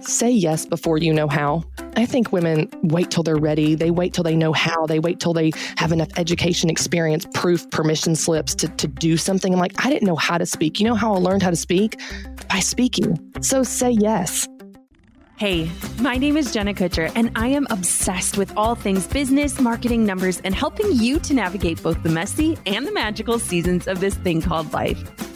Say yes before you know how. I think women wait till they're ready. They wait till they know how. They wait till they have enough education, experience, proof, permission slips to, to do something. I'm like, I didn't know how to speak. You know how I learned how to speak? By speaking. So say yes. Hey, my name is Jenna Kutcher, and I am obsessed with all things business, marketing, numbers, and helping you to navigate both the messy and the magical seasons of this thing called life.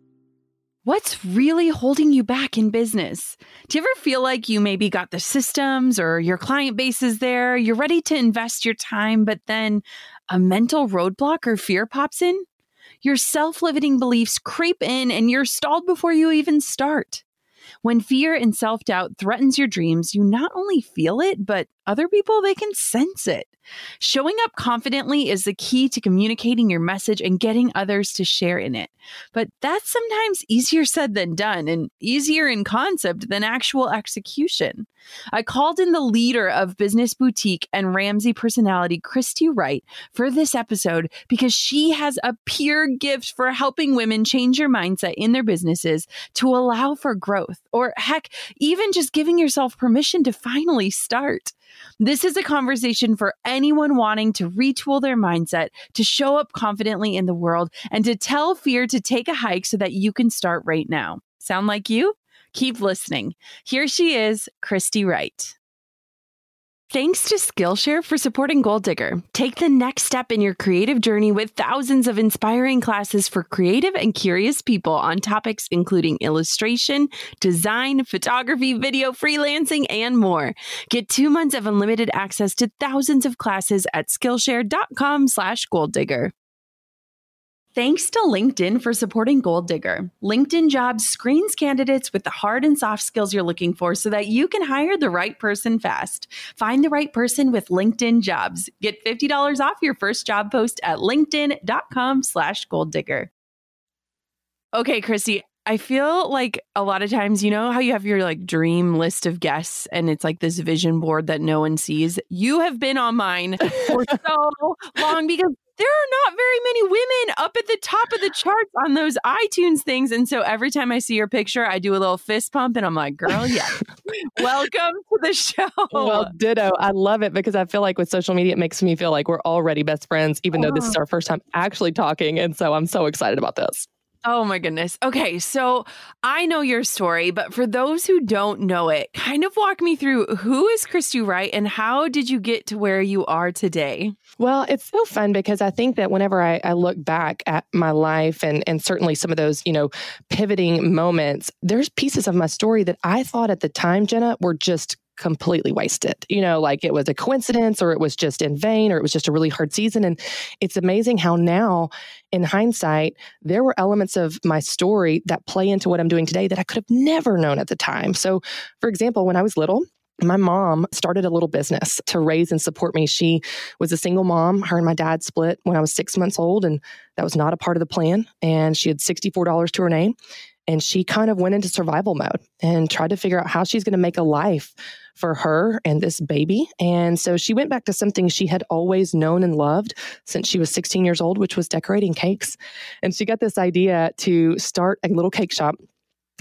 What's really holding you back in business? Do you ever feel like you maybe got the systems or your client base is there? You're ready to invest your time, but then a mental roadblock or fear pops in? Your self limiting beliefs creep in and you're stalled before you even start. When fear and self doubt threatens your dreams, you not only feel it, but other people, they can sense it. Showing up confidently is the key to communicating your message and getting others to share in it. But that's sometimes easier said than done and easier in concept than actual execution. I called in the leader of Business Boutique and Ramsey personality, Christy Wright, for this episode because she has a pure gift for helping women change your mindset in their businesses to allow for growth, or heck, even just giving yourself permission to finally start. This is a conversation for anyone wanting to retool their mindset, to show up confidently in the world, and to tell fear to take a hike so that you can start right now. Sound like you? Keep listening. Here she is, Christy Wright. Thanks to Skillshare for supporting Goal Digger. Take the next step in your creative journey with thousands of inspiring classes for creative and curious people on topics including illustration, design, photography, video, freelancing, and more. Get two months of unlimited access to thousands of classes at Skillshare.com slash Goal Digger. Thanks to LinkedIn for supporting Goal Digger. LinkedIn Jobs screens candidates with the hard and soft skills you're looking for so that you can hire the right person fast. Find the right person with LinkedIn Jobs. Get $50 off your first job post at linkedin.com slash goal digger. Okay, Christy, I feel like a lot of times, you know how you have your like dream list of guests and it's like this vision board that no one sees? You have been on mine for so long because there are not very many women up at the top of the charts on those iTunes things. And so every time I see your picture, I do a little fist pump and I'm like, girl, yeah, welcome to the show. Well, ditto. I love it because I feel like with social media, it makes me feel like we're already best friends, even though this is oh. our first time actually talking. And so I'm so excited about this. Oh my goodness. Okay, so I know your story, but for those who don't know it, kind of walk me through who is Christy Wright and how did you get to where you are today? Well, it's so fun because I think that whenever I, I look back at my life and and certainly some of those, you know, pivoting moments, there's pieces of my story that I thought at the time, Jenna, were just completely wasted. You know, like it was a coincidence or it was just in vain or it was just a really hard season. And it's amazing how now, in hindsight, there were elements of my story that play into what I'm doing today that I could have never known at the time. So, for example, when I was little, my mom started a little business to raise and support me. She was a single mom. Her and my dad split when I was six months old, and that was not a part of the plan. And she had $64 to her name. And she kind of went into survival mode and tried to figure out how she's going to make a life for her and this baby. And so she went back to something she had always known and loved since she was 16 years old, which was decorating cakes. And she got this idea to start a little cake shop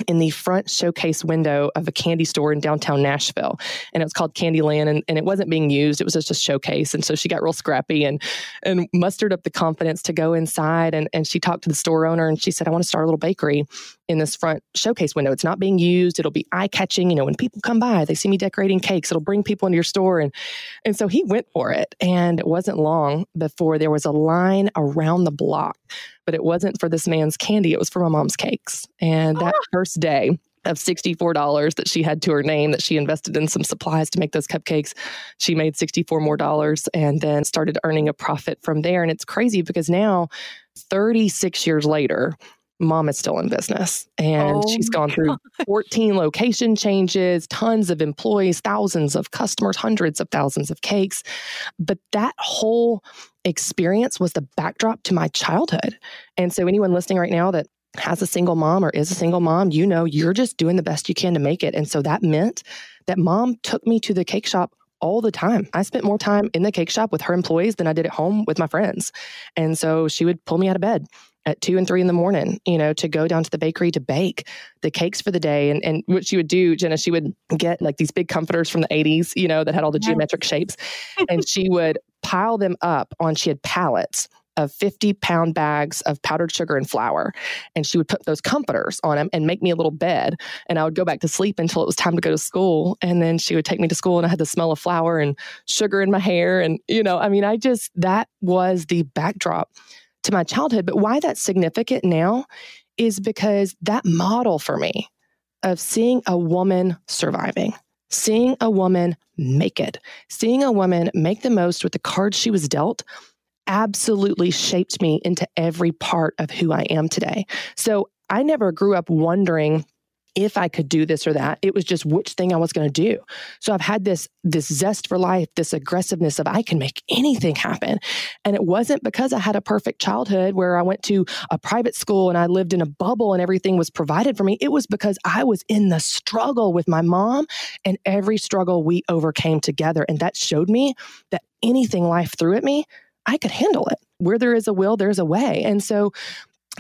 in the front showcase window of a candy store in downtown Nashville. And it was called Candyland and, and it wasn't being used. It was just a showcase. And so she got real scrappy and and mustered up the confidence to go inside and, and she talked to the store owner and she said, I want to start a little bakery in this front showcase window. It's not being used. It'll be eye catching. You know, when people come by, they see me decorating cakes. It'll bring people into your store. And and so he went for it. And it wasn't long before there was a line around the block but it wasn't for this man's candy. It was for my mom's cakes. And that oh. first day, of $64 that she had to her name that she invested in some supplies to make those cupcakes. She made 64 more dollars and then started earning a profit from there. And it's crazy because now, 36 years later, mom is still in business and oh she's gone through 14 location changes, tons of employees, thousands of customers, hundreds of thousands of cakes. But that whole experience was the backdrop to my childhood. And so, anyone listening right now that has a single mom or is a single mom, you know, you're just doing the best you can to make it. And so that meant that mom took me to the cake shop all the time. I spent more time in the cake shop with her employees than I did at home with my friends. And so she would pull me out of bed at two and three in the morning, you know, to go down to the bakery to bake the cakes for the day. And, and what she would do, Jenna, she would get like these big comforters from the 80s, you know, that had all the geometric shapes. and she would pile them up on, she had pallets of 50 pound bags of powdered sugar and flour. And she would put those comforters on them and make me a little bed. And I would go back to sleep until it was time to go to school. And then she would take me to school and I had the smell of flour and sugar in my hair. And, you know, I mean, I just, that was the backdrop to my childhood. But why that's significant now is because that model for me of seeing a woman surviving, seeing a woman make it, seeing a woman make the most with the cards she was dealt absolutely shaped me into every part of who I am today. So I never grew up wondering if I could do this or that. It was just which thing I was going to do. So I've had this this zest for life, this aggressiveness of I can make anything happen. And it wasn't because I had a perfect childhood where I went to a private school and I lived in a bubble and everything was provided for me. It was because I was in the struggle with my mom and every struggle we overcame together and that showed me that anything life threw at me, I could handle it. Where there is a will, there's a way. And so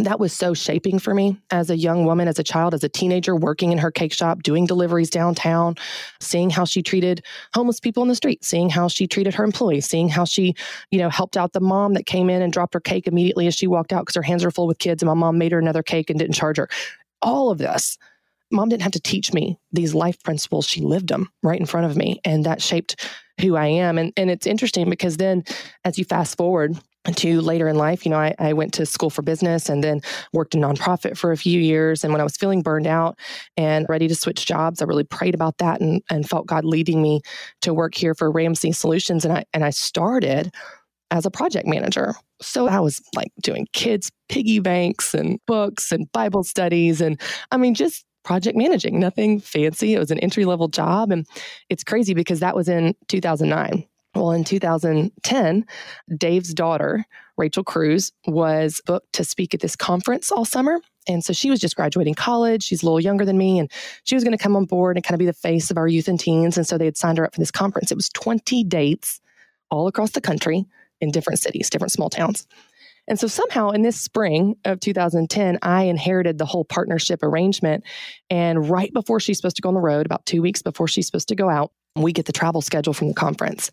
that was so shaping for me as a young woman, as a child, as a teenager, working in her cake shop, doing deliveries downtown, seeing how she treated homeless people in the street, seeing how she treated her employees, seeing how she, you know, helped out the mom that came in and dropped her cake immediately as she walked out because her hands were full with kids and my mom made her another cake and didn't charge her. All of this. Mom didn't have to teach me these life principles. She lived them right in front of me. And that shaped who I am. And, and it's interesting because then as you fast forward, to later in life, you know, I, I, went to school for business and then worked in nonprofit for a few years. And when I was feeling burned out and ready to switch jobs, I really prayed about that and, and felt God leading me to work here for Ramsey Solutions. And I and I started as a project manager. So I was like doing kids' piggy banks and books and Bible studies. And I mean, just project managing, nothing fancy. It was an entry level job. And it's crazy because that was in 2009. Well, in 2010, Dave's daughter, Rachel Cruz, was booked to speak at this conference all summer. And so she was just graduating college. She's a little younger than me, and she was going to come on board and kind of be the face of our youth and teens. And so they had signed her up for this conference. It was 20 dates all across the country in different cities, different small towns. And so somehow in this spring of 2010, I inherited the whole partnership arrangement. And right before she's supposed to go on the road, about two weeks before she's supposed to go out, we get the travel schedule from the conference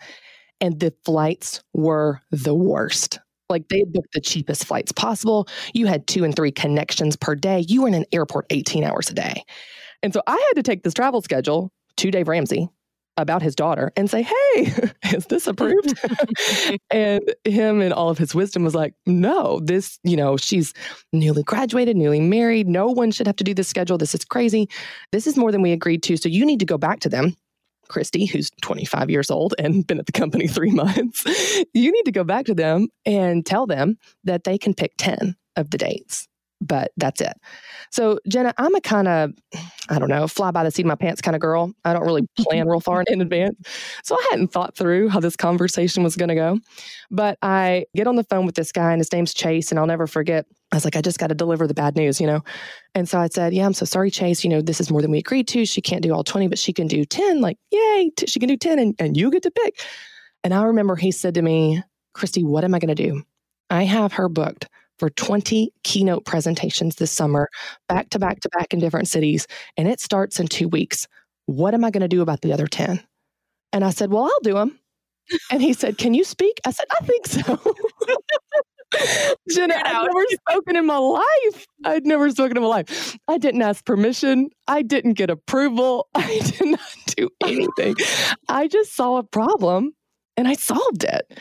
and the flights were the worst. Like they booked the cheapest flights possible. You had two and three connections per day. You were in an airport 18 hours a day. And so I had to take this travel schedule to Dave Ramsey about his daughter and say, Hey, is this approved? and him and all of his wisdom was like, No, this, you know, she's newly graduated, newly married. No one should have to do this schedule. This is crazy. This is more than we agreed to. So you need to go back to them Christy, who's 25 years old and been at the company three months, you need to go back to them and tell them that they can pick 10 of the dates but that's it. So, Jenna, I'm a kind of, I don't know, fly by the seat of my pants kind of girl. I don't really plan real far in advance. So, I hadn't thought through how this conversation was going to go. But I get on the phone with this guy, and his name's Chase, and I'll never forget. I was like, I just got to deliver the bad news, you know? And so I said, Yeah, I'm so sorry, Chase. You know, this is more than we agreed to. She can't do all 20, but she can do 10. Like, yay, t- she can do 10, and, and you get to pick. And I remember he said to me, Christy, what am I going to do? I have her booked for 20 keynote presentations this summer, back to back to back in different cities, and it starts in two weeks. What am I going to do about the other 10? And I said, Well, I'll do them. And he said, Can you speak? I said, I think so. Jenna, I'd never spoken in my life. I'd never spoken in my life. I didn't ask permission. I didn't get approval. I did not do anything. I just saw a problem and I solved it.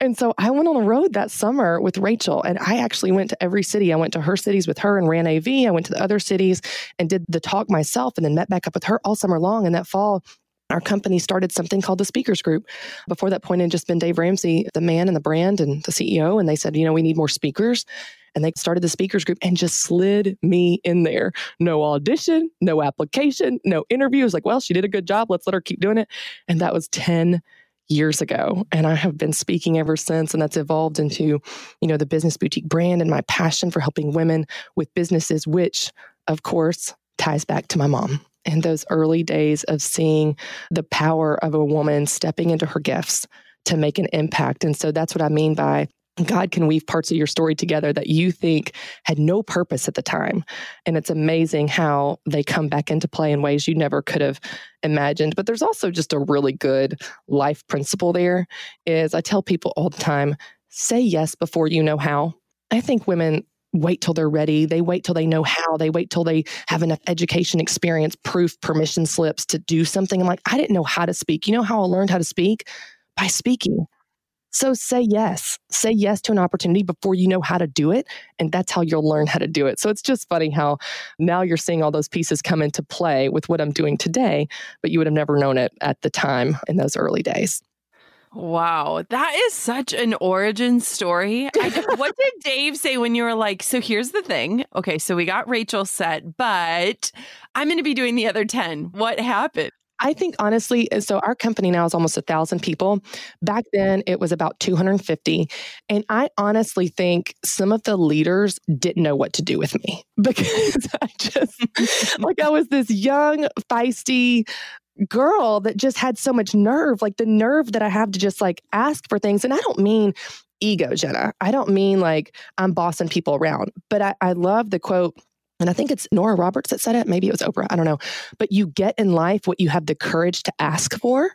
And so I went on the road that summer with Rachel, and I actually went to every city. I went to her cities with her and ran AV. I went to the other cities and did the talk myself and then met back up with her all summer long. And that fall, our company started something called the Speakers Group. Before that point, it had just been Dave Ramsey, the man and the brand and the CEO. And they said, you know, we need more speakers. And they started the speakers group and just slid me in there. No audition, no application, no interview. It was like, well, she did a good job. Let's let her keep doing it. And that was 10 years ago and I have been speaking ever since and that's evolved into you know the business boutique brand and my passion for helping women with businesses which of course ties back to my mom. And those early days of seeing the power of a woman stepping into her gifts to make an impact. And so that's what I mean by God can weave parts of your story together that you think had no purpose at the time. And it's amazing how they come back into play in ways you never could have imagined. But there's also just a really good life principle there is I tell people all the time, say yes before you know how. I think women wait till they're ready. They wait till they know how. They wait till they have enough education, experience, proof, permission slips to do something. I'm like, I didn't know how to speak. You know how I learned how to speak? By speaking. So say yes. Say yes to an opportunity before you know how to do it. And that's how you'll learn how to do it. So it's just funny how now you're seeing all those pieces come into play with what I'm doing today, but you would have never known it at the time in those early days. Wow, that is such an origin story. I, what did Dave say when you were like, so here's the thing. Okay, so we got Rachel set, but I'm going to be doing the other 10. What happened? I think honestly, uh, so our company now is almost a thousand people. Back then, it was about 250. And I honestly think some of the leaders didn't know what to do with me because I just, like, I was this young, feisty, girl that just had so much nerve, like the nerve that I have to just like ask for things. And I don't mean ego, Jenna. I don't mean like I'm bossing people around, but I, I love the quote and I think it's Nora Roberts that said it. Maybe it was Oprah. I don't know. But you get in life what you have the courage to ask for.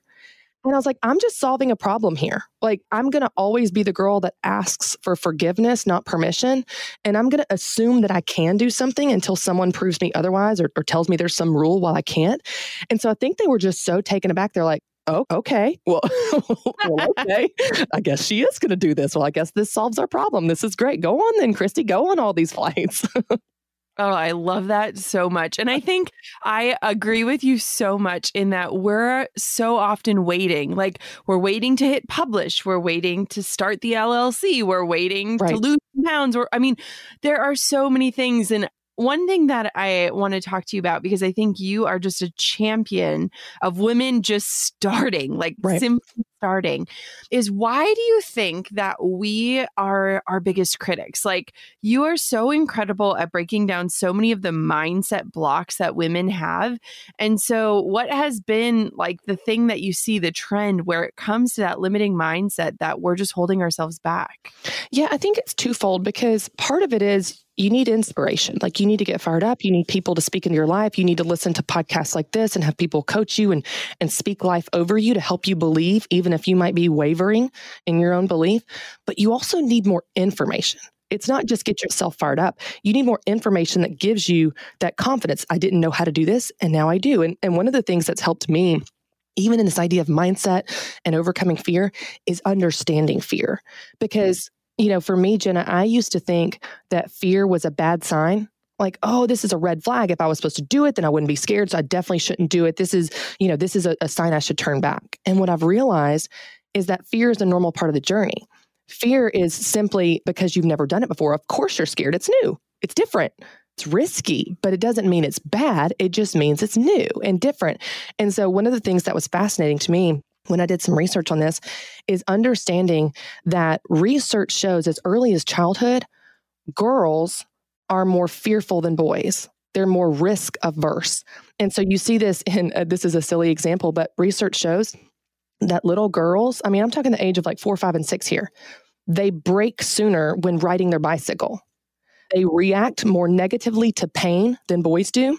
And I was like, I'm just solving a problem here. Like, I'm going to always be the girl that asks for forgiveness, not permission. And I'm going to assume that I can do something until someone proves me otherwise or, or tells me there's some rule while I can't. And so I think they were just so taken aback. They're like, oh, okay. Well, well okay. I guess she is going to do this. Well, I guess this solves our problem. This is great. Go on then, Christy. Go on all these flights. Oh, I love that so much. And I think I agree with you so much in that we're so often waiting. Like we're waiting to hit publish, we're waiting to start the LLC, we're waiting right. to lose pounds or I mean, there are so many things and one thing that I want to talk to you about because I think you are just a champion of women just starting, like right. simply starting, is why do you think that we are our biggest critics? Like you are so incredible at breaking down so many of the mindset blocks that women have. And so what has been like the thing that you see the trend where it comes to that limiting mindset that we're just holding ourselves back? Yeah, I think it's twofold because part of it is you need inspiration. Like you need to get fired up. You need people to speak into your life. You need to listen to podcasts like this and have people coach you and and speak life over you to help you believe, even if you might be wavering in your own belief. But you also need more information. It's not just get yourself fired up. You need more information that gives you that confidence. I didn't know how to do this, and now I do. And and one of the things that's helped me even in this idea of mindset and overcoming fear is understanding fear because you know, for me, Jenna, I used to think that fear was a bad sign like, oh, this is a red flag. If I was supposed to do it, then I wouldn't be scared. So I definitely shouldn't do it. This is, you know, this is a, a sign I should turn back. And what I've realized is that fear is a normal part of the journey. Fear is simply because you've never done it before. Of course, you're scared. It's new, it's different. It's risky, but it doesn't mean it's bad. It just means it's new and different. And so, one of the things that was fascinating to me when I did some research on this is understanding that research shows as early as childhood, girls are more fearful than boys. They're more risk averse. And so you see this in uh, this is a silly example, but research shows that little girls, I mean, I'm talking the age of like four, five, and six here, they break sooner when riding their bicycle. They react more negatively to pain than boys do,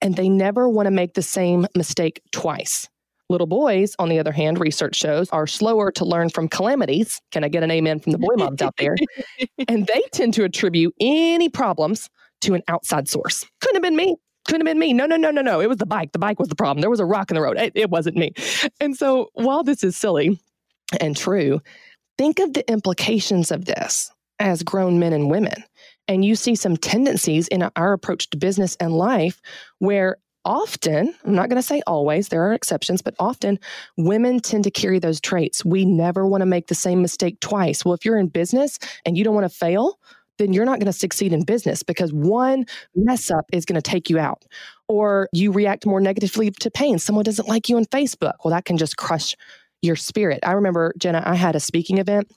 and they never want to make the same mistake twice. Little boys, on the other hand, research shows are slower to learn from calamities. Can I get an amen from the boy moms out there? and they tend to attribute any problems to an outside source. Couldn't have been me. Couldn't have been me. No, no, no, no, no. It was the bike. The bike was the problem. There was a rock in the road. It, it wasn't me. And so while this is silly and true, think of the implications of this as grown men and women. And you see some tendencies in our approach to business and life where often, I'm not going to say always, there are exceptions, but often women tend to carry those traits. We never want to make the same mistake twice. Well, if you're in business and you don't want to fail, then you're not going to succeed in business because one mess up is going to take you out. Or you react more negatively to pain. Someone doesn't like you on Facebook. Well, that can just crush your spirit. I remember, Jenna, I had a speaking event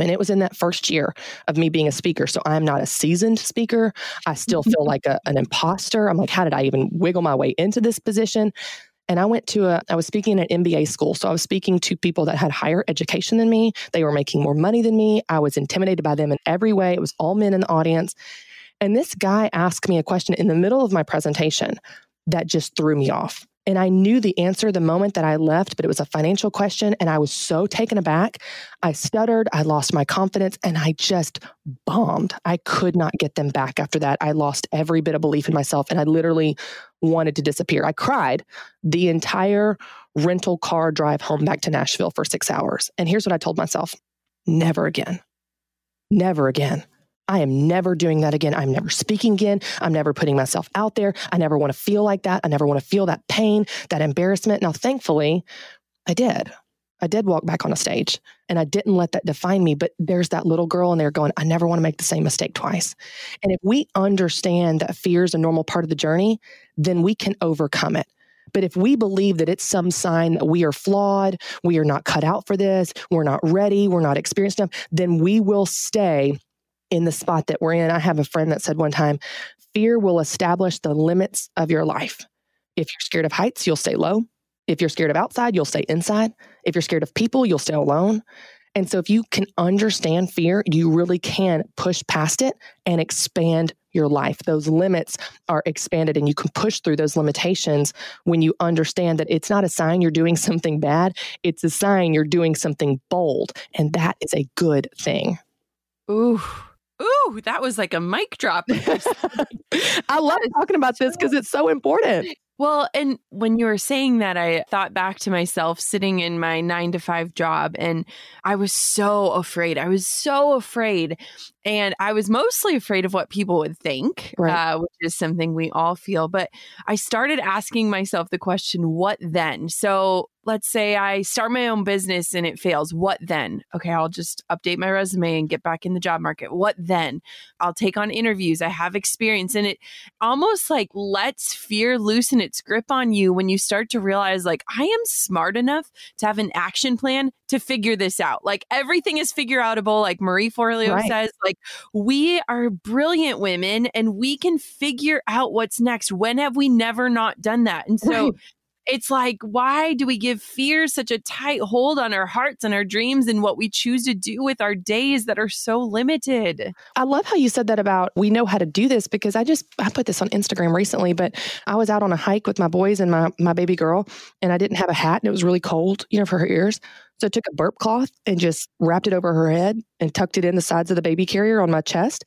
and it was in that first year of me being a speaker. So I'm not a seasoned speaker. I still feel mm-hmm. like a, an imposter. I'm like, how did I even wiggle my way into this position? And I went to a, I was speaking at an MBA school. So I was speaking to people that had higher education than me. They were making more money than me. I was intimidated by them in every way. It was all men in the audience. And this guy asked me a question in the middle of my presentation that just threw me off. And I knew the answer the moment that I left, but it was a financial question. And I was so taken aback. I stuttered, I lost my confidence, and I just bombed. I could not get them back after that. I lost every bit of belief in myself, and I literally wanted to disappear. I cried the entire rental car drive home back to Nashville for six hours. And here's what I told myself never again. Never again. I am never doing that again. I'm never speaking again. I'm never putting myself out there. I never want to feel like that. I never want to feel that pain, that embarrassment. Now, thankfully, I did. I did walk back on a stage and I didn't let that define me. But there's that little girl in there going, I never want to make the same mistake twice. And if we understand that fear is a normal part of the journey, then we can overcome it. But if we believe that it's some sign that we are flawed, we are not cut out for this, we're not ready, we're not experienced enough, then we will stay in the spot that we're in. I have a friend that said one time, fear will establish the limits of your life. If you're scared of heights, you'll stay low. If you're scared of outside, you'll stay inside. If you're scared of people, you'll stay alone. And so, if you can understand fear, you really can push past it and expand your life. Those limits are expanded, and you can push through those limitations when you understand that it's not a sign you're doing something bad, it's a sign you're doing something bold. And that is a good thing. Ooh. Ooh, that was like a mic drop. I love talking about this because it's so important. Well, and when you were saying that, I thought back to myself sitting in my nine to five job, and I was so afraid. I was so afraid. And I was mostly afraid of what people would think, right. uh, which is something we all feel. But I started asking myself the question, what then? So let's say I start my own business and it fails. What then? Okay, I'll just update my resume and get back in the job market. What then? I'll take on interviews. I have experience. And it almost like lets fear loosen its grip on you when you start to realize, like, I am smart enough to have an action plan to figure this out. Like everything is figure outable, like Marie Forleo right. says. Like we are brilliant women and we can figure out what's next. When have we never not done that? And so right it's like, why do we give fear such a tight hold on our hearts and our dreams and what we choose to do with our days that are so limited? I love how you said that about we know how to do this because I just I put this on Instagram recently, but I was out on a hike with my boys and my my baby girl, and I didn't have a hat and it was really cold, you know, for her ears. So I took a burp cloth and just wrapped it over her head and tucked it in the sides of the baby carrier on my chest.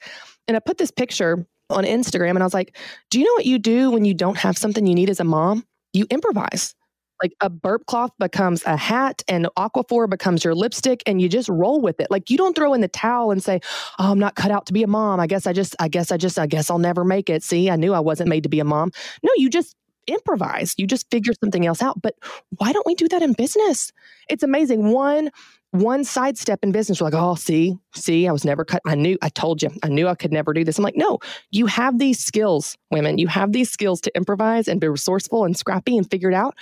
And I put this picture on Instagram and I was like, Do you know what you do when you don't have something you need as a mom? You improvise. Like a burp cloth becomes a hat and Aquaphor becomes your lipstick and you just roll with it. Like you don't throw in the towel and say, "Oh, I'm not cut out to be a mom. I guess I just I guess I just I guess I'll never make it." See, I knew I wasn't made to be a mom. No, you just improvise. You just figure something else out. But why don't we do that in business? It's amazing. One one sidestep in business, we're like, oh, see, see, I was never cut. I knew, I told you, I knew I could never do this. I'm like, no, you have these skills, women. You have these skills to improvise and be resourceful and scrappy and figure it out.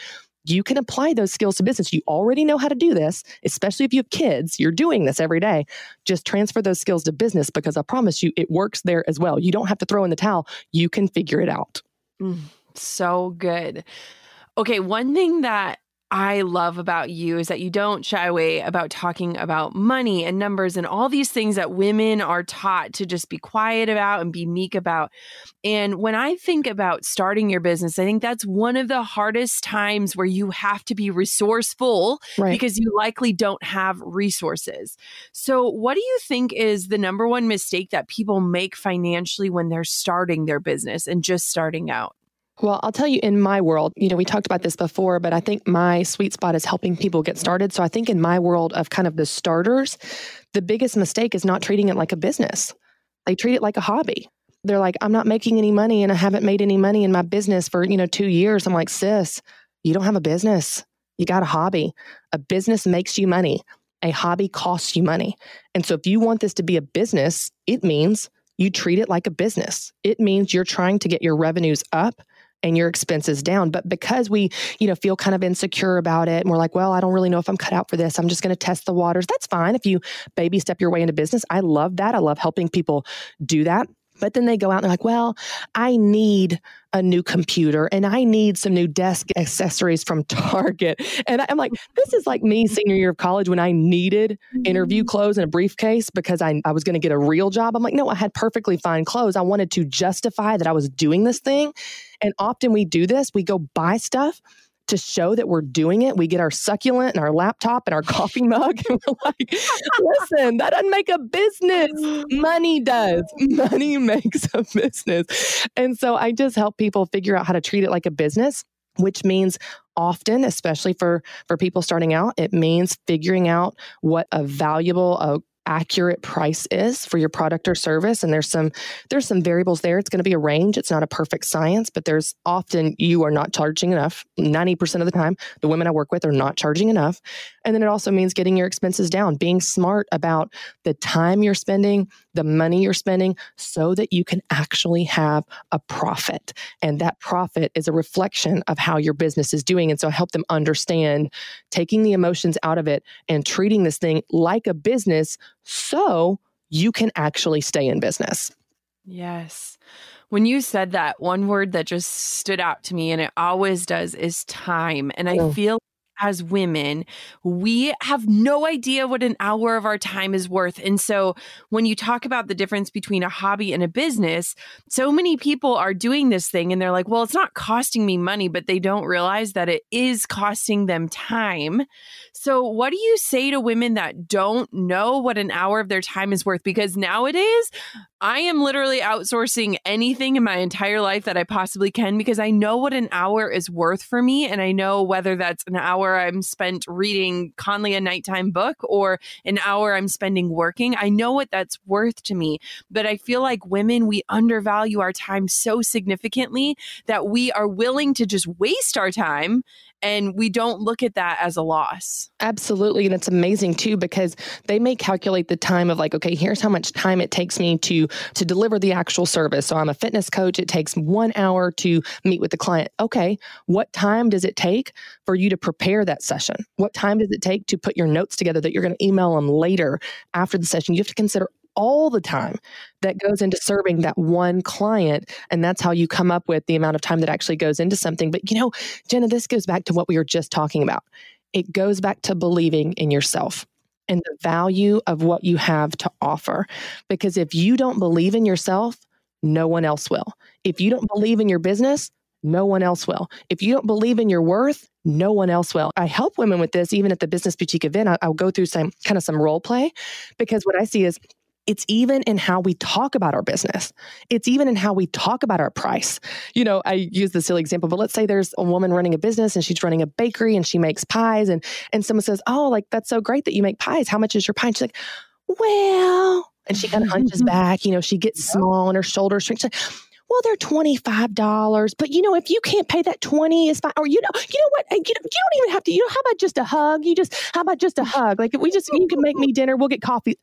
You can apply those skills to business. You already know how to do this, especially if you have kids. You're doing this every day. Just transfer those skills to business because I promise you, it works there as well. You don't have to throw in the towel. You can figure it out. Mm, so good. Okay, one thing that I love about you is that you don't shy away about talking about money and numbers and all these things that women are taught to just be quiet about and be meek about. And when I think about starting your business, I think that's one of the hardest times where you have to be resourceful right. because you likely don't have resources. So, what do you think is the number one mistake that people make financially when they're starting their business and just starting out? Well, I'll tell you in my world, you know, we talked about this before, but I think my sweet spot is helping people get started. So I think in my world of kind of the starters, the biggest mistake is not treating it like a business. They treat it like a hobby. They're like, I'm not making any money and I haven't made any money in my business for, you know, two years. I'm like, sis, you don't have a business. You got a hobby. A business makes you money. A hobby costs you money. And so if you want this to be a business, it means you treat it like a business. It means you're trying to get your revenues up and your expenses down. But because we, you know, feel kind of insecure about it and we're like, well, I don't really know if I'm cut out for this. I'm just going to test the waters. That's fine if you baby step your way into business. I love that. I love helping people do that. But then they go out and they're like, well, I need a new computer and I need some new desk accessories from Target. And I'm like, this is like me senior year of college when I needed interview mm-hmm. clothes and a briefcase because I, I was going to get a real job. I'm like, no, I had perfectly fine clothes. I wanted to justify that I was doing this thing. And often we do this, we go buy stuff to show that we're doing it. We get our succulent and our laptop and our coffee mug. And we're like, listen, that doesn't make a business. Money does. Money makes a business. And so I just help people figure out how to treat it like a business which means often especially for for people starting out it means figuring out what a valuable a accurate price is for your product or service and there's some there's some variables there. It's going to be a range. It's not a perfect science but there's often you are not charging enough. 90% of the time the women i work with are not charging enough. And then it also means getting your expenses down being smart about the time you're spending the money you're spending so that you can actually have a profit. And that profit is a reflection of how your business is doing. And so I help them understand taking the emotions out of it and treating this thing like a business so you can actually stay in business. Yes. When you said that, one word that just stood out to me, and it always does, is time. And I mm. feel as women, we have no idea what an hour of our time is worth. And so when you talk about the difference between a hobby and a business, so many people are doing this thing and they're like, well, it's not costing me money, but they don't realize that it is costing them time. So, what do you say to women that don't know what an hour of their time is worth? Because nowadays, I am literally outsourcing anything in my entire life that I possibly can because I know what an hour is worth for me. And I know whether that's an hour I'm spent reading Conley a nighttime book or an hour I'm spending working. I know what that's worth to me. But I feel like women, we undervalue our time so significantly that we are willing to just waste our time and we don't look at that as a loss. Absolutely. And it's amazing too because they may calculate the time of like, okay, here's how much time it takes me to to deliver the actual service. So I'm a fitness coach. It takes one hour to meet with the client. Okay, what time does it take for you to prepare that session? What time does it take to put your notes together that you're going to email them later after the session? You have to consider all the time that goes into serving that one client. And that's how you come up with the amount of time that actually goes into something. But, you know, Jenna, this goes back to what we were just talking about. It goes back to believing in yourself and the value of what you have to offer. Because if you don't believe in yourself, no one else will. If you don't believe in your business, no one else will. If you don't believe in your worth, no one else will. I help women with this even at the business boutique event. I'll go through some kind of some role play because what I see is It's even in how we talk about our business. It's even in how we talk about our price. You know, I use the silly example, but let's say there's a woman running a business and she's running a bakery and she makes pies and and someone says, "Oh, like that's so great that you make pies. How much is your pie?" And she's like, "Well," and she kind of hunches back. You know, she gets small and her shoulders shrink. Like, well, they're twenty five dollars, but you know, if you can't pay that twenty, is fine. Or you know, you know what? You, don't even have to. You know, how about just a hug? You just how about just a hug? Like if we just you can make me dinner, we'll get coffee.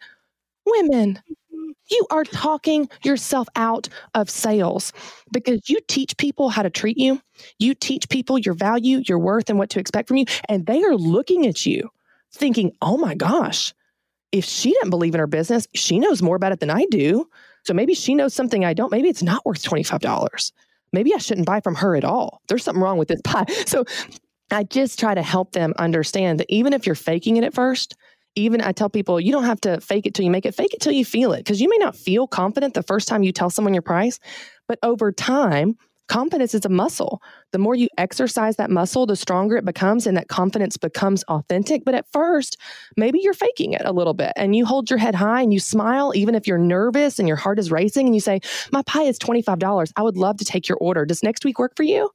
Women, mm-hmm. you are talking yourself out of sales because you teach people how to treat you. You teach people your value, your worth, and what to expect from you. And they are looking at you thinking, oh my gosh, if she doesn't believe in her business, she knows more about it than I do. So maybe she knows something I don't. Maybe it's not worth $25. Maybe I shouldn't buy from her at all. There's something wrong with this pie. So I just try to help them understand that even if you're faking it at first, even I tell people, you don't have to fake it till you make it, fake it till you feel it. Because you may not feel confident the first time you tell someone your price, but over time, confidence is a muscle. The more you exercise that muscle, the stronger it becomes, and that confidence becomes authentic. But at first, maybe you're faking it a little bit and you hold your head high and you smile, even if you're nervous and your heart is racing, and you say, My pie is $25. I would love to take your order. Does next week work for you?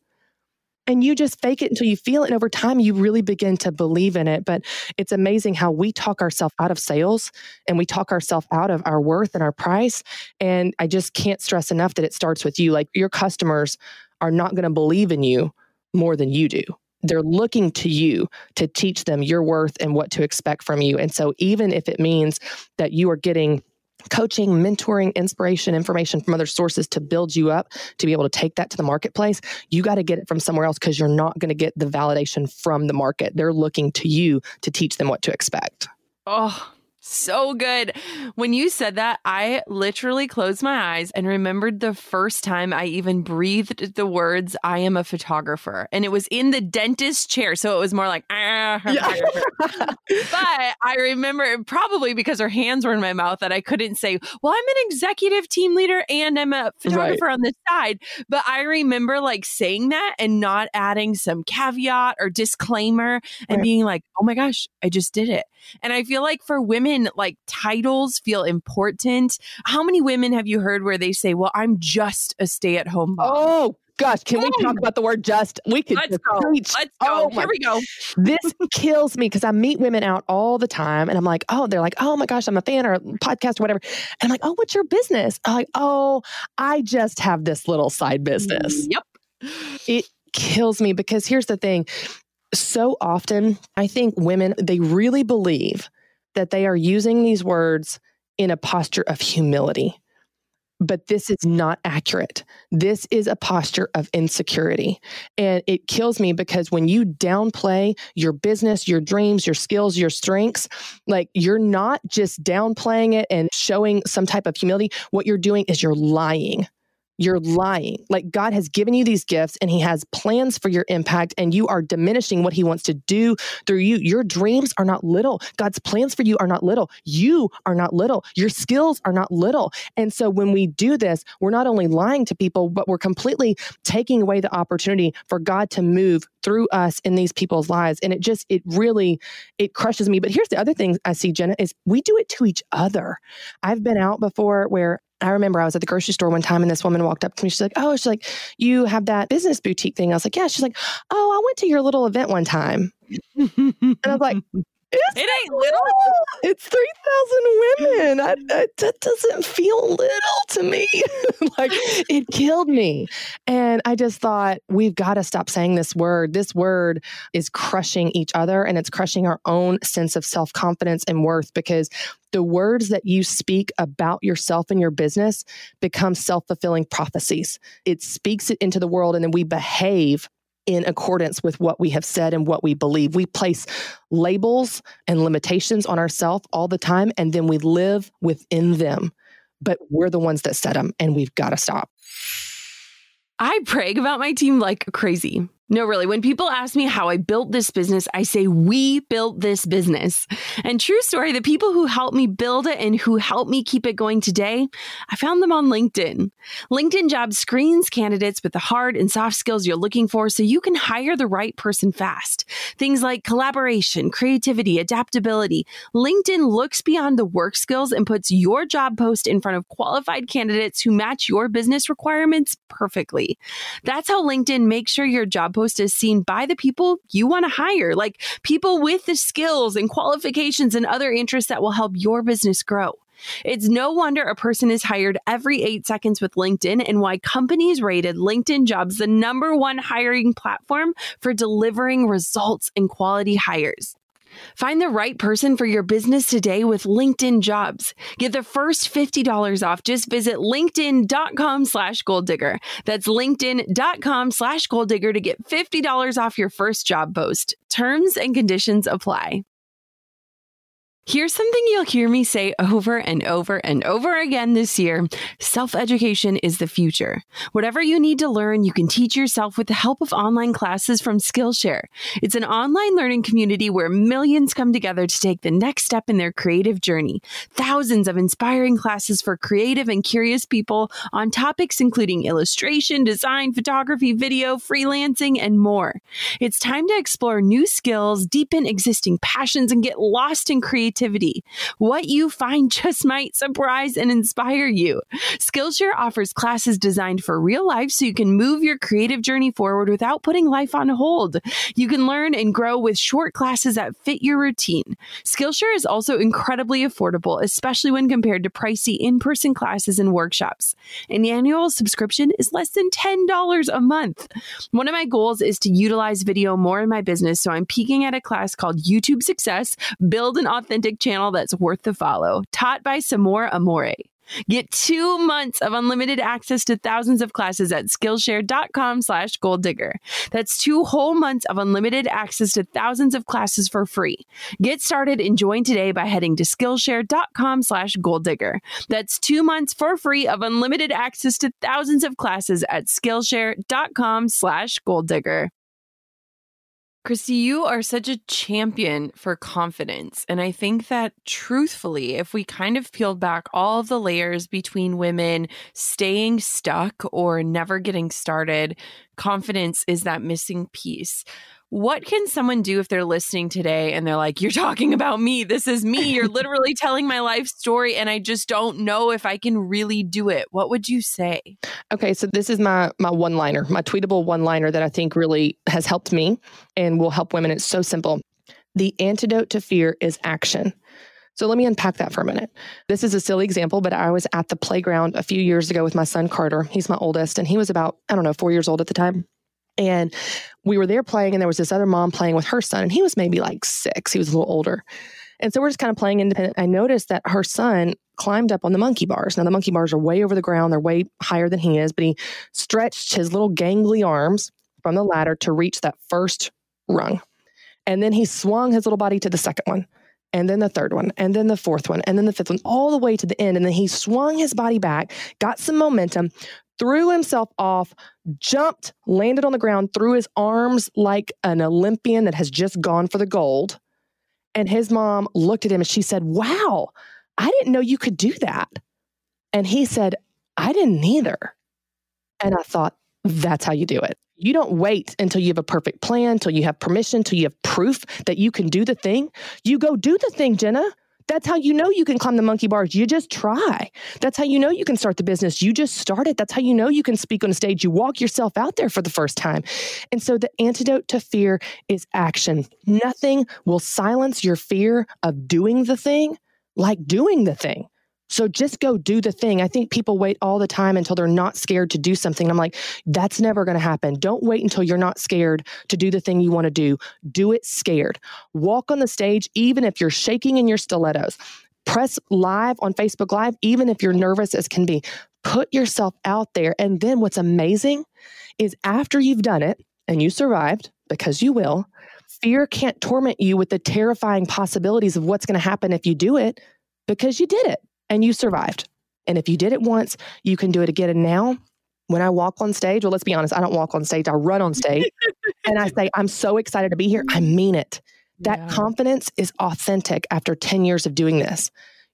And you just fake it until you feel it. And over time, you really begin to believe in it. But it's amazing how we talk ourselves out of sales and we talk ourselves out of our worth and our price. And I just can't stress enough that it starts with you. Like your customers are not going to believe in you more than you do. They're looking to you to teach them your worth and what to expect from you. And so, even if it means that you are getting coaching, mentoring, inspiration, information from other sources to build you up to be able to take that to the marketplace, you got to get it from somewhere else because you're not going to get the validation from the market. They're looking to you to teach them what to expect. Oh, so good. When you said that, I literally closed my eyes and remembered the first time I even breathed the words, I am a photographer. And it was in the dentist chair. So it was more like, ah, yeah. but I remember probably because her hands were in my mouth that I couldn't say, well, I'm an executive team leader and I'm a photographer right. on the side. But I remember like saying that and not adding some caveat or disclaimer and right. being like, oh my gosh, I just did it. And I feel like for women, like titles feel important. How many women have you heard where they say, Well, I'm just a stay at home mom? Oh, gosh, can we talk about the word just? We could Let's go. Preach. Let's go. Oh, Here we go. this kills me because I meet women out all the time and I'm like, oh, they're like, oh my gosh, I'm a fan or a podcast or whatever. And I'm like, oh, what's your business? I'm like, oh, I just have this little side business. Yep. It kills me because here's the thing so often, I think women, they really believe that they are using these words in a posture of humility. But this is not accurate. This is a posture of insecurity. And it kills me because when you downplay your business, your dreams, your skills, your strengths, like you're not just downplaying it and showing some type of humility. What you're doing is you're lying you're lying. Like God has given you these gifts and He has plans for your impact, and you are diminishing what He wants to do through you. Your dreams are not little. God's plans for you are not little. You are not little. Your skills are not little. And so when we do this, we're not only lying to people, but we're completely taking away the opportunity for God to move through us in these people's lives. And it just, it really, it crushes me. But here's the other thing I see, Jenna, is we do it to each other. I've been out before where I remember I was at the grocery store one time and this woman walked up to me. She's like, Oh, she's like, you have that business boutique thing. I was like, Yeah. She's like, Oh, I went to your little event one time. and I was like, it's it ain't little. It's 3,000 women. I, I, that doesn't feel little to me. like it killed me. And I just thought, we've got to stop saying this word. This word is crushing each other and it's crushing our own sense of self confidence and worth because the words that you speak about yourself and your business become self fulfilling prophecies. It speaks it into the world and then we behave in accordance with what we have said and what we believe. We place labels and limitations on ourselves all the time, and then we live within them. But we're the ones that set them, and we've got to stop. I brag about my team like crazy No, really. When people ask me how I built this business, I say, we built this business. And true story, the people who helped me build it and who helped me keep it going today, I found them on LinkedIn. LinkedIn Jobs screens candidates with the hard and soft skills you're looking for so you can hire the right person fast. Things like collaboration, creativity, adaptability. LinkedIn looks beyond the work skills and puts your job post in front of qualified candidates who match your business requirements perfectly. That's how LinkedIn makes sure your job is seen by the people you want to hire, like people with the skills and qualifications and other interests that will help your business grow. It's no wonder a person is hired every eight seconds with LinkedIn and why companies rated LinkedIn jobs the number one hiring platform for delivering results and quality hires. Find the right person for your business today with LinkedIn jobs. Get the first $50 off. Just visit LinkedIn.com slash goal digger. That's LinkedIn.com slash goal digger to get $50 off your first job post. Terms and conditions apply. Here's something you'll hear me say over and over and over again this year self education is the future. Whatever you need to learn, you can teach yourself with the help of online classes from Skillshare. It's an online learning community where millions come together to take the next step in their creative journey. Thousands of inspiring classes for creative and curious people on topics including illustration, design, photography, video, freelancing, and more. It's time to explore new skills, deepen existing passions, and get lost in creativity creativity. What you find just might surprise and inspire you. Skillshare offers classes designed for real life so you can move your creative journey forward without putting life on hold. You can learn and grow with short classes that fit your routine. Skillshare is also incredibly affordable, especially when compared to pricey in person classes and workshops. An annual subscription is less than $10 a month. One of my goals is to utilize video more in my business, so I'm peeking at a class called YouTube Success Build an Authentic authentic channel that's worth the follow, taught by Samora Amore. Get two months of unlimited access to thousands of classes at Skillshare.com slash goal digger. That's two whole months of unlimited access to thousands of classes for free. Get started and join today by heading to Skillshare.com slash goal digger. That's two months for free of unlimited access to thousands of classes at Skillshare.com slash goal digger. Christy, you are such a champion for confidence. And I think that truthfully, if we kind of peeled back all of the layers between women staying stuck or never getting started, confidence is that missing piece. What can someone do if they're listening today and they're like, You're talking about me. This is me. You're literally telling my life story, and I just don't know if I can really do it. What would you say? Okay, so this is my my one liner, my tweetable one liner that I think really has helped me and will help women. It's so simple. The antidote to fear is action. So let me unpack that for a minute. This is a silly example, but I was at the playground a few years ago with my son Carter. He's my oldest, and he was about, I don't know, four years old at the time. And we were there playing, and there was this other mom playing with her son, and he was maybe like six. He was a little older. And so we're just kind of playing independent. I noticed that her son climbed up on the monkey bars. Now, the monkey bars are way over the ground, they're way higher than he is, but he stretched his little gangly arms from the ladder to reach that first rung. And then he swung his little body to the second one, and then the third one, and then the fourth one, and then the fifth one, all the way to the end. And then he swung his body back, got some momentum, threw himself off, jumped, landed on the ground, threw his arms like an Olympian that has just gone for the gold. And his mom looked at him and she said, Wow, I didn't know you could do that. And he said, I didn't either. And I thought, that's how you do it. You don't wait until you have a perfect plan, until you have permission, until you have proof that you can do the thing. You go do the thing, Jenna. That's how you know you can climb the monkey bars. You just try. That's how you know you can start the business. You just start it. That's how you know you can speak on a stage. You walk yourself out there for the first time. And so the antidote to fear is action. Nothing will silence your fear of doing the thing like doing the thing. So just go do the thing. I think people wait all the time until they're not scared to do something. I'm like, that's never going to happen. Don't wait until you're not scared to do the thing you want to do. Do it scared. Walk on the stage, even if you're shaking in your stilettos. Press live on Facebook Live, even if you're nervous as can be. Put yourself out there. And then what's amazing is after you've done it and you survived, because you will, fear can't torment you with the terrifying possibilities of what's going to happen if you do it because you did it and you survived. And if you did it once, you can do it again. And now, when I walk on stage, well, let's be honest, I don't walk on stage, I run on stage and I say, I'm so excited to be here. I mean it. That yeah. confidence is authentic after 10 years of doing this.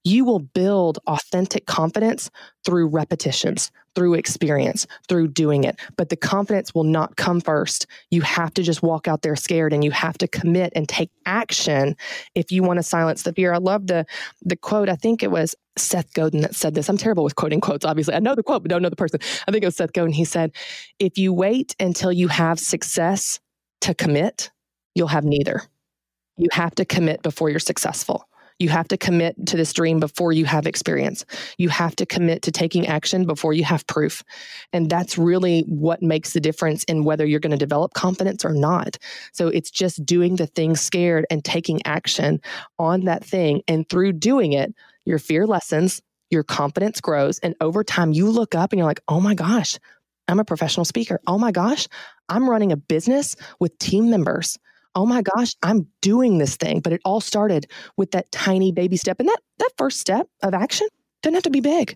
You will build authentic confidence through repetitions, through experience, through doing it. But the confidence will not come first. You have to just walk out there scared and you have to commit and take action if you want to silence the fear. I love the the quote. I think it was Seth Godin that said this. I'm terrible with quoting quotes, obviously. I know the quote, but don't know the person. I think it was Seth Godin. He said, If you wait until you have success to commit, you'll have neither. You have to commit before you're successful. You have to commit to this dream before you have experience. You have to commit to taking action before you have proof. And that's really what makes the difference in whether you're going to develop confidence or not. So it's just doing the thing scared and taking action on that thing. And through doing it, your fear lessens, your confidence grows. And over time, you look up and you're like, oh my gosh, I'm a professional speaker. Oh my gosh, I'm running a business with team members oh my gosh, I'm doing this thing. But it all started with that tiny baby step. And that, that first step of action doesn't have to be big,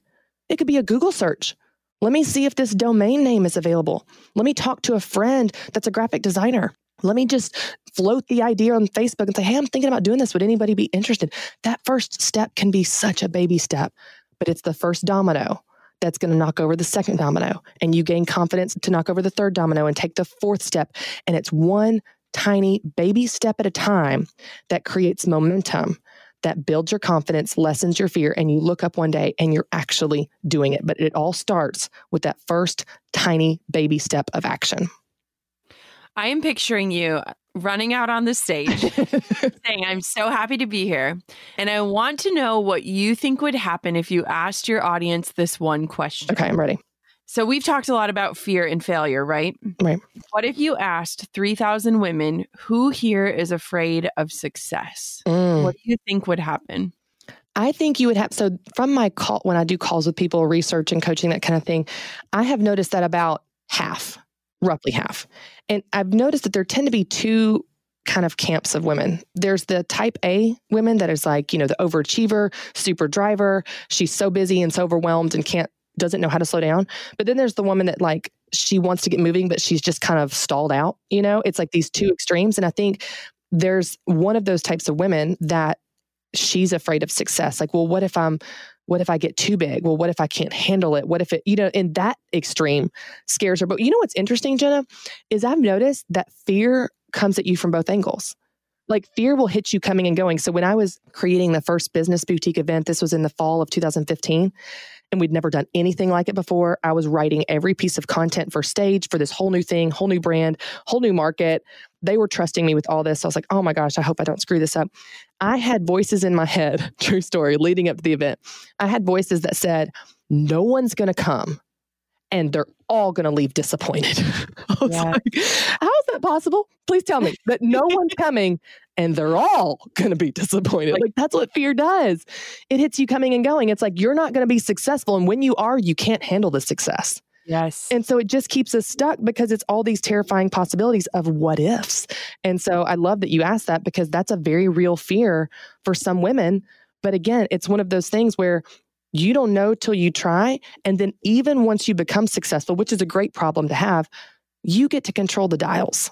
it could be a Google search. Let me see if this domain name is available. Let me talk to a friend that's a graphic designer. Let me just float the idea on Facebook and say, hey, I'm thinking about doing this. Would anybody be interested? That first step can be such a baby step, but it's the first domino that's going to knock over the second domino. And you gain confidence to knock over the third domino and take the fourth step. And it's one tiny baby step at a time that creates momentum that builds your confidence, lessens your fear, and you look up one day and you're actually doing it. But it all starts with that first tiny baby step of action. I am picturing you running out on the stage saying, I'm so happy to be here. And I want to know what you think would happen if you asked your audience this one question. Okay, I'm ready. So we've talked a lot about fear and failure, right? Right. What if you asked 3,000 women who here is afraid of success? Mm. What do you think would happen? I think you would have so from my call when I do calls with people, research and coaching, that kind of thing, I have noticed that about half, roughly half. And I've noticed that there tend to be two kind of camps of women. There's the type A women that is like, you know, the overachiever, super driver. She's so busy and so overwhelmed and can't doesn't know how to slow down. But then there's the woman that like she wants to get moving, but she's just kind of stalled out. You know, it's like these two mm. extremes. And I think there's one of those types of women that she's afraid of success. Like, well, what if I'm, what if I get too big? Well, what if I can't handle it? What if it, you know, in that extreme scares her. But you know what's interesting, Jenna, is I've noticed that fear comes at you from both angles like fear will hit you coming and going. So when I was creating the first business boutique event, this was in the fall of 2015, and we'd never done anything like it before. I was writing every piece of content for stage for this whole new thing, whole new brand, whole new market. They were trusting me with all this. So I was like, oh my gosh, I hope I don't screw this up. I had voices in my head, true story, leading up to the event. I had voices that said, no one's going to come and they're all going to leave disappointed. I was yeah. like, how is that possible? Please tell me that no one's coming and they're all going to be disappointed. Like, that's what fear does. It hits you coming and going. It's like you're not going to be successful. And when you are, you can't handle the success. Yes. And so it just keeps us stuck because it's all these terrifying possibilities of what ifs. And so I love that you asked that because that's a very real fear for some women. But again, it's one of those things where you don't know till you try. And then, even once you become successful, which is a great problem to have, you get to control the dials.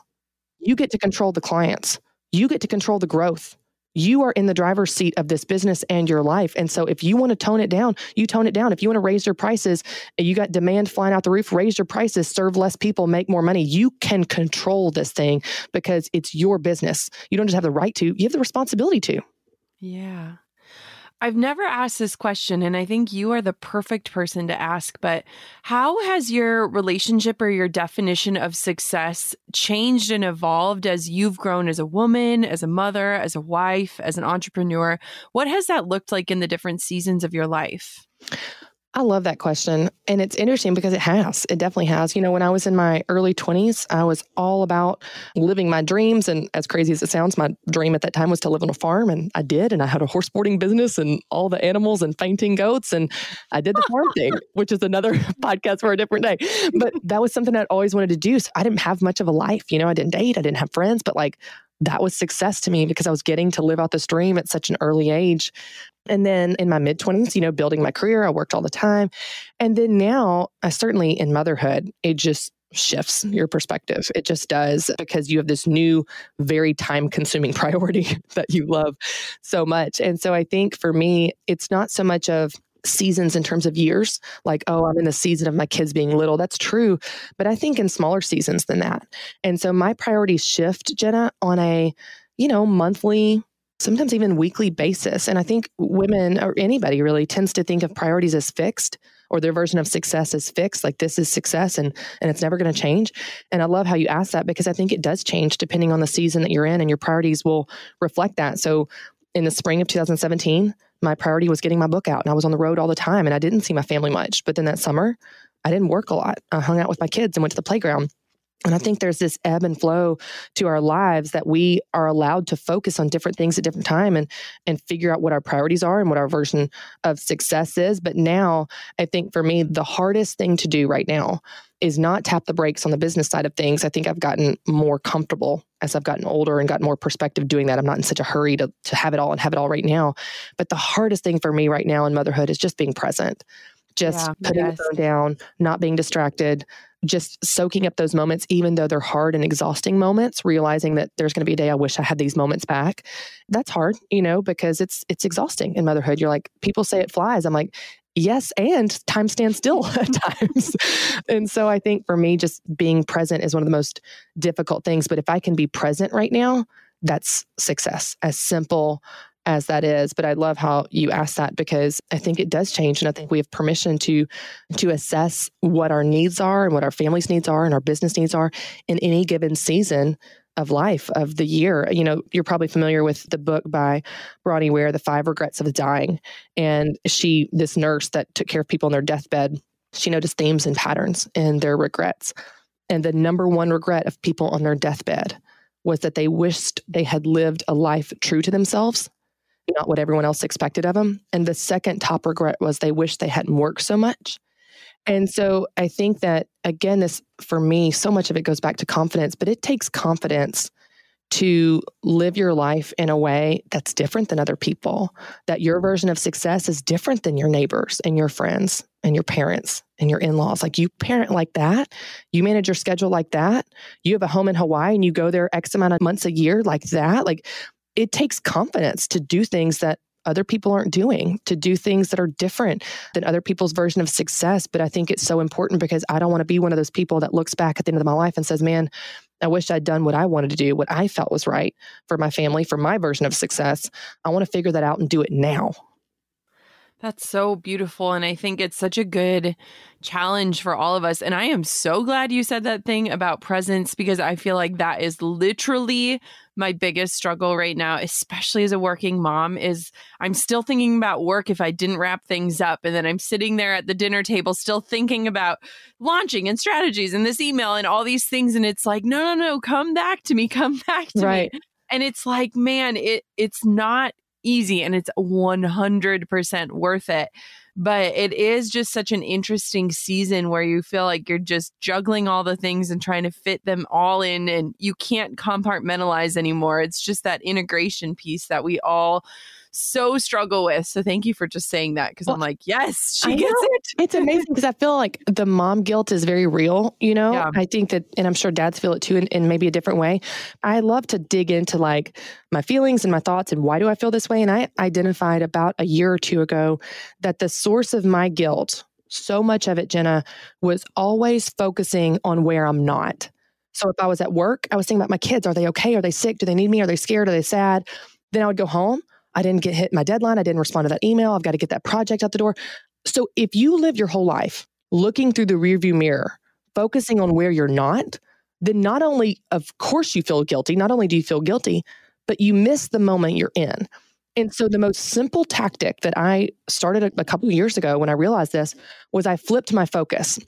You get to control the clients. You get to control the growth. You are in the driver's seat of this business and your life. And so, if you want to tone it down, you tone it down. If you want to raise your prices, you got demand flying out the roof, raise your prices, serve less people, make more money. You can control this thing because it's your business. You don't just have the right to, you have the responsibility to. Yeah. I've never asked this question, and I think you are the perfect person to ask. But how has your relationship or your definition of success changed and evolved as you've grown as a woman, as a mother, as a wife, as an entrepreneur? What has that looked like in the different seasons of your life? I love that question. And it's interesting because it has. It definitely has. You know, when I was in my early 20s, I was all about living my dreams. And as crazy as it sounds, my dream at that time was to live on a farm. And I did. And I had a horse boarding business and all the animals and fainting goats. And I did the farm thing, which is another podcast for a different day. But that was something I'd always wanted to do. So I didn't have much of a life. You know, I didn't date, I didn't have friends, but like, that was success to me because I was getting to live out this dream at such an early age. And then in my mid 20s, you know, building my career, I worked all the time. And then now, I certainly in motherhood, it just shifts your perspective. It just does because you have this new, very time consuming priority that you love so much. And so I think for me, it's not so much of, seasons in terms of years like oh i'm in the season of my kids being little. That's true but i think in smaller seasons than that. And so my priorities shift jenna on a you know monthly sometimes even weekly basis. And i think women or anybody really tends to think of priorities as fixed or their version of success is fixed like this is success and and it's never going to change. And i love how you ask that because i think it does change depending on the season that you're in and your priorities will reflect that. So in the spring of 2017 my priority was getting my book out and i was on the road all the time and i didn't see my family much but then that summer i didn't work a lot. I hung out with my kids and went to the playground and I think there's this ebb and flow to our lives that we are allowed to focus on different things at different time and and figure out what our priorities are and what our version of success is. But now I think for me, the hardest thing to do right now is not tap the brakes on the business side of things. I think I've gotten more comfortable as I've gotten older and gotten more perspective doing that. I'm not in such a hurry to, to have it all and have it all right now. But the hardest thing for me right now in motherhood is just being present just yeah, putting yes. the phone down, not being distracted, just soaking up those moments, even though they're hard and exhausting moments, realizing that there's going to be a day I wish I had these moments back. That's hard, you know, because it's it's exhausting in motherhood. You're like, people say it flies. I'm like, yes, and time stands still at times. and so I think for me, just being present is one of the most difficult things. But if I can be present right now, that's success. As simple as that is but i love how you asked that because i think it does change and i think we have permission to to assess what our needs are and what our family's needs are and our business needs are in any given season of life of the year. You know you're probably familiar with the book by bronnie ware the five regrets of dying and she this nurse that took care of people on their deathbed she noticed themes and patterns in their regrets. And the number one regret of people on their deathbed was that they wished they had lived a life true to themselves not what everyone else expected of them. And the second top regret was they wish they hadn't worked so much. And so I think that, again, this for me, so much of it goes back to confidence, but it takes confidence to live your life in a way that's different than other people, that your version of success is different than your neighbors and your friends and your parents and your in laws. Like you parent like that, you manage your schedule like that, you have a home in Hawaii and you go there X amount of months a year like that. Like it takes confidence to do things that other people aren't doing, to do things that are different than other people's version of success. But I think it's so important because I don't want to be one of those people that looks back at the end of my life and says, man, I wish I'd done what I wanted to do, what I felt was right for my family, for my version of success. I want to figure that out and do it now. That's so beautiful. And I think it's such a good challenge for all of us. And I am so glad you said that thing about presence because I feel like that is literally my biggest struggle right now, especially as a working mom, is I'm still thinking about work if I didn't wrap things up. And then I'm sitting there at the dinner table still thinking about launching and strategies and this email and all these things. And it's like, no, no, no, come back to me, come back to right. me. And it's like, man, it it's not easy and it's 100% worth it. But it is just such an interesting season where you feel like you're just juggling all the things and trying to fit them all in, and you can't compartmentalize anymore. It's just that integration piece that we all so struggle with. So thank you for just saying that because well, I'm like, yes, she I gets know. it. It's amazing because I feel like the mom guilt is very real. You know, yeah. I think that, and I'm sure dads feel it too in, in maybe a different way. I love to dig into like my feelings and my thoughts and why do I feel this way. And I identified about a year or two ago that the source of my guilt, so much of it, Jenna, was always focusing on where I'm not. So if I was at work, I was thinking about my kids. Are they okay? Are they sick? Do they need me? Are they scared? Are they sad? Then I would go home I didn't get hit my deadline. I didn't respond to that email. I've got to get that project out the door. So if you live your whole life looking through the rearview mirror, focusing on where you're not, then not only, of course, you feel guilty, not only do you feel guilty, but you miss the moment you're in. And so the most simple tactic that I started a, a couple years ago when I realized this was I flipped my focus.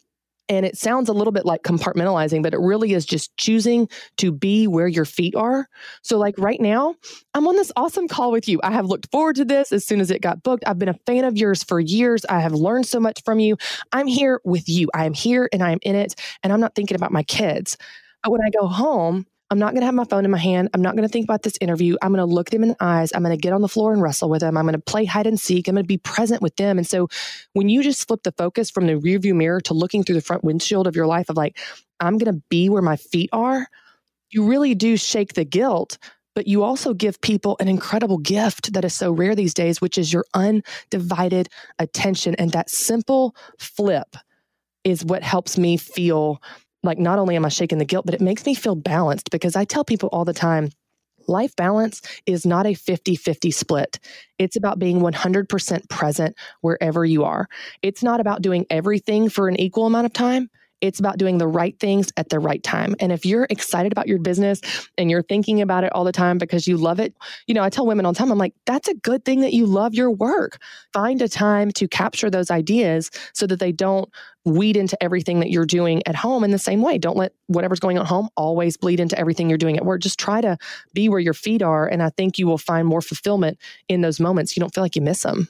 And it sounds a little bit like compartmentalizing, but it really is just choosing to be where your feet are. So, like right now, I'm on this awesome call with you. I have looked forward to this as soon as it got booked. I've been a fan of yours for years. I have learned so much from you. I'm here with you. I am here and I am in it. And I'm not thinking about my kids. But when I go home, I'm not going to have my phone in my hand. I'm not going to think about this interview. I'm going to look them in the eyes. I'm going to get on the floor and wrestle with them. I'm going to play hide and seek. I'm going to be present with them. And so when you just flip the focus from the rearview mirror to looking through the front windshield of your life of like, I'm going to be where my feet are, you really do shake the guilt but you also give people an incredible gift that is so rare these days, which is your undivided attention. And that simple flip is what helps me feel like not only am I shaking the guilt, but it makes me feel balanced because I tell people all the time life balance is not a 50 50 split. It's about being 100% present wherever you are. It's not about doing everything for an equal amount of time. It's about doing the right things at the right time. And if you're excited about your business and you're thinking about it all the time because you love it, you know, I tell women all the time, I'm like, that's a good thing that you love your work. Find a time to capture those ideas so that they don't weed into everything that you're doing at home in the same way. Don't let whatever's going on home always bleed into everything you're doing at work. Just try to be where your feet are. And I think you will find more fulfillment in those moments. You don't feel like you miss them.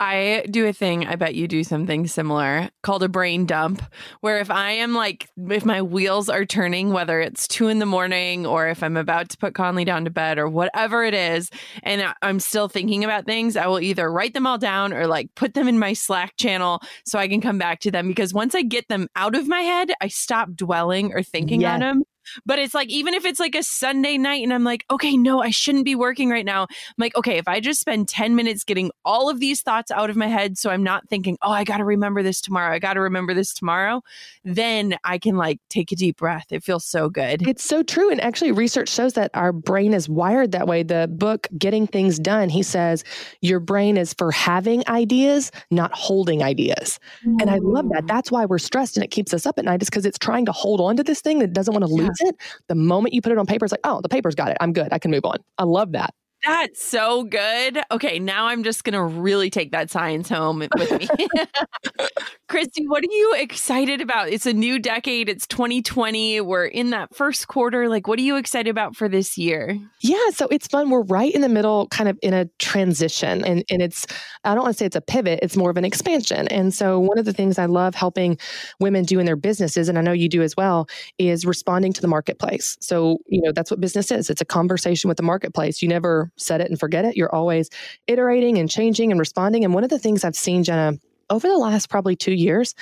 I do a thing, I bet you do something similar called a brain dump, where if I am like, if my wheels are turning, whether it's two in the morning or if I'm about to put Collins down to bed or whatever it is, and I'm still thinking about things, I will either write them all down or like put them in my Slack channel so I can come back to them. Because once I get them out of my head, I stop dwelling or thinking yes. on them. But it's like, even if it's like a Sunday night and I'm like, okay, no, I shouldn't be working right now. I'm like, okay, if I just spend 10 minutes getting all of these thoughts out of my head, so I'm not thinking, oh, I got to remember this tomorrow, I got to remember this tomorrow, then I can like take a deep breath. It feels so good. It's so true. And actually, research shows that our brain is wired that way. The book, Getting Things Done, he says, your brain is for having ideas, not holding ideas. Mm. And I love that. That's why we're stressed and it keeps us up at night, is because it's trying to hold on to this thing that doesn't want to lose it. The moment you put it on paper, it's like, oh, the paper's got it. I'm good. I can move on. I love that. That's so good. Okay, now I'm just going to really take that science home with me. Christy, what are you excited about? It's a new decade. It's 2020. We're in that first quarter. Like, what are you excited about for this year? Yeah, so it's fun. We're right in the middle, kind of in a transition. And, and it's, I don't want to say it's a pivot, it's more of an expansion. And so, one of the things I love helping women do in their businesses, and I know you do as well, is responding to the marketplace. So, you know, that's what business is it's a conversation with the marketplace. You never set it and forget it. You're always iterating and changing and responding. And one of the things I've seen, Jenna, over the last probably two years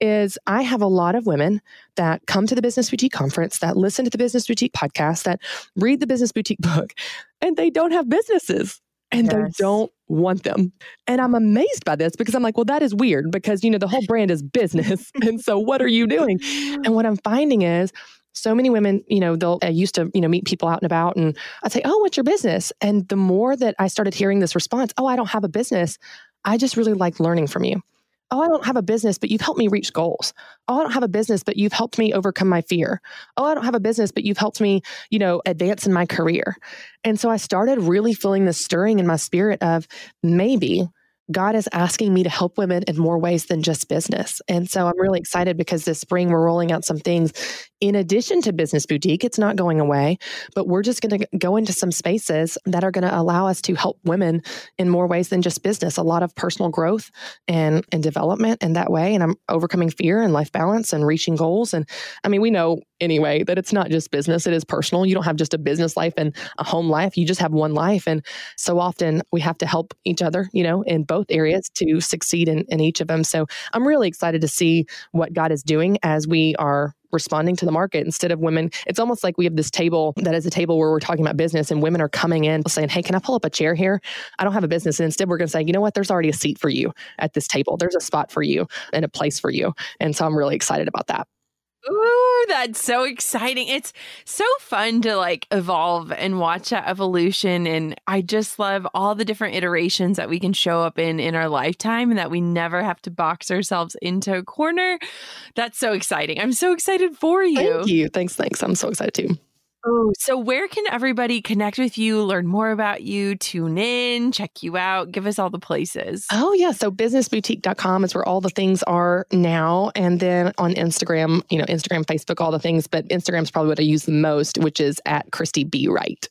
is I have a lot of women that come to the Business Boutique conference, that listen to the Business Boutique podcast, that read the Business Boutique book, and they don't have businesses and yes. they don't want them. And I'm amazed by this because I'm like, well, that is weird because, you know, the whole brand is business. and so what are you doing? And what I'm finding is so many women, you know, they'll, I used to, you know, meet people out and about and I'd say, oh, what's your business? And the more that I started hearing this response, oh, I don't have a business, I just really like learning from you. Oh, I don't have a business, but you've helped me reach goals. Oh, I don't have a business, but you've helped me overcome my fear. Oh, I don't have a business, but you've helped me, you know, advance in my career. And so I started really feeling this stirring in my spirit of maybe God is asking me to help women in more ways than just business. And so I'm really excited because this spring we're rolling out some things in addition to Business Boutique. It's not going away, but we're just going to go into some spaces that are going to allow us to help women in more ways than just business. A lot of personal growth and, and development in that way. And I'm overcoming fear and life balance and reaching goals. And I mean, we know anyway that it's not just business, it is personal. You don't have just a business life and a home life, you just have one life. And so often we have to help each other, you know, in both areas to succeed in, in each of them. So I'm really excited to see what God is doing as we are responding to the market instead of women. It's almost like we have this table that is a table where we're talking about business and women are coming in saying, Hey, can I pull up a chair here? I don't have a business. And instead, we're going to say, You know what? There's already a seat for you at this table. There's a spot for you and a place for you. And so I'm really excited about that. Ooh, that's so exciting. It's so fun to like evolve and watch that evolution. And I just love all the different iterations that we can show up in in our lifetime and that we never have to box ourselves into a corner. That's so exciting. I'm so excited for you. Thank you. Thanks. Thanks. I'm so excited too. Oh, so where can everybody connect with you, learn more about you, tune in, check you out? Give us all the places. Oh, yeah. So businessboutique.com is where all the things are now. And then on Instagram, you know, Instagram, Facebook, all the things, but Instagram is probably what I use the most, which is at Christy B. Wright.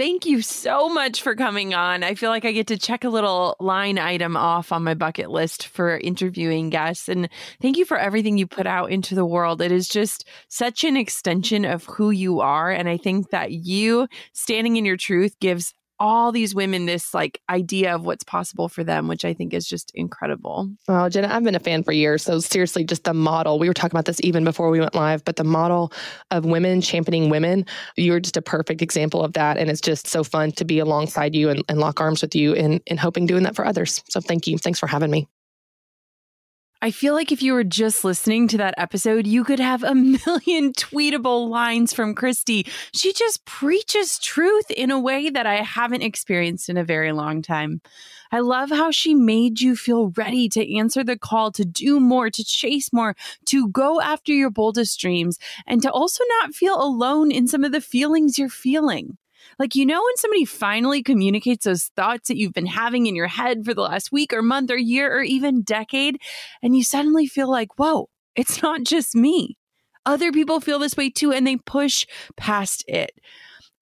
Thank you so much for coming on. I feel like I get to check a little line item off on my bucket list for interviewing guests. And thank you for everything you put out into the world. It is just such an extension of who you are. And I think that you standing in your truth gives all these women this like idea of what's possible for them, which I think is just incredible. Well, Jenna, I've been a fan for years. So seriously, just the model, we were talking about this even before we went live, but the model of women championing women, you're just a perfect example of that. And it's just so fun to be alongside you and, and lock arms with you and, and hoping doing that for others. So thank you. Thanks for having me. I feel like if you were just listening to that episode, you could have a million tweetable lines from Christy. She just preaches truth in a way that I haven't experienced in a very long time. I love how she made you feel ready to answer the call to do more, to chase more, to go after your boldest dreams, and to also not feel alone in some of the feelings you're feeling. Like, you know, when somebody finally communicates those thoughts that you've been having in your head for the last week or month or year or even decade, and you suddenly feel like, whoa, it's not just me. Other people feel this way too, and they push past it.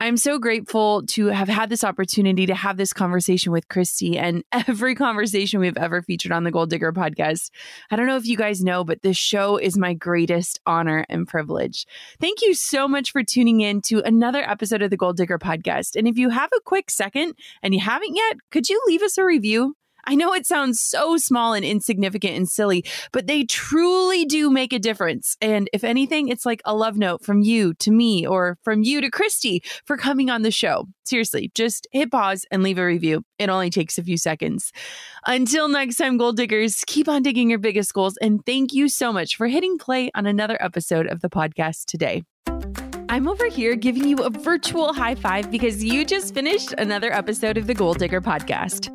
I'm so grateful to have had this opportunity to have this conversation with Christy and every conversation we've ever featured on the Goal Digger podcast. I don't know if you guys know, but this show is my greatest honor and privilege. Thank you so much for tuning in to another episode of the Goal Digger podcast. And if you have a quick second and you haven't yet, could you leave us a review? I know it sounds so small and insignificant and silly, but they truly do make a difference. And if anything, it's like a love note from you to me or from you to Christy for coming on the show. Seriously, just hit pause and leave a review. It only takes a few seconds. Until next time, goal diggers, keep on digging your biggest goals. And thank you so much for hitting play on another episode of the podcast today. I'm over here giving you a virtual high five because you just finished another episode of the Goal Digger podcast.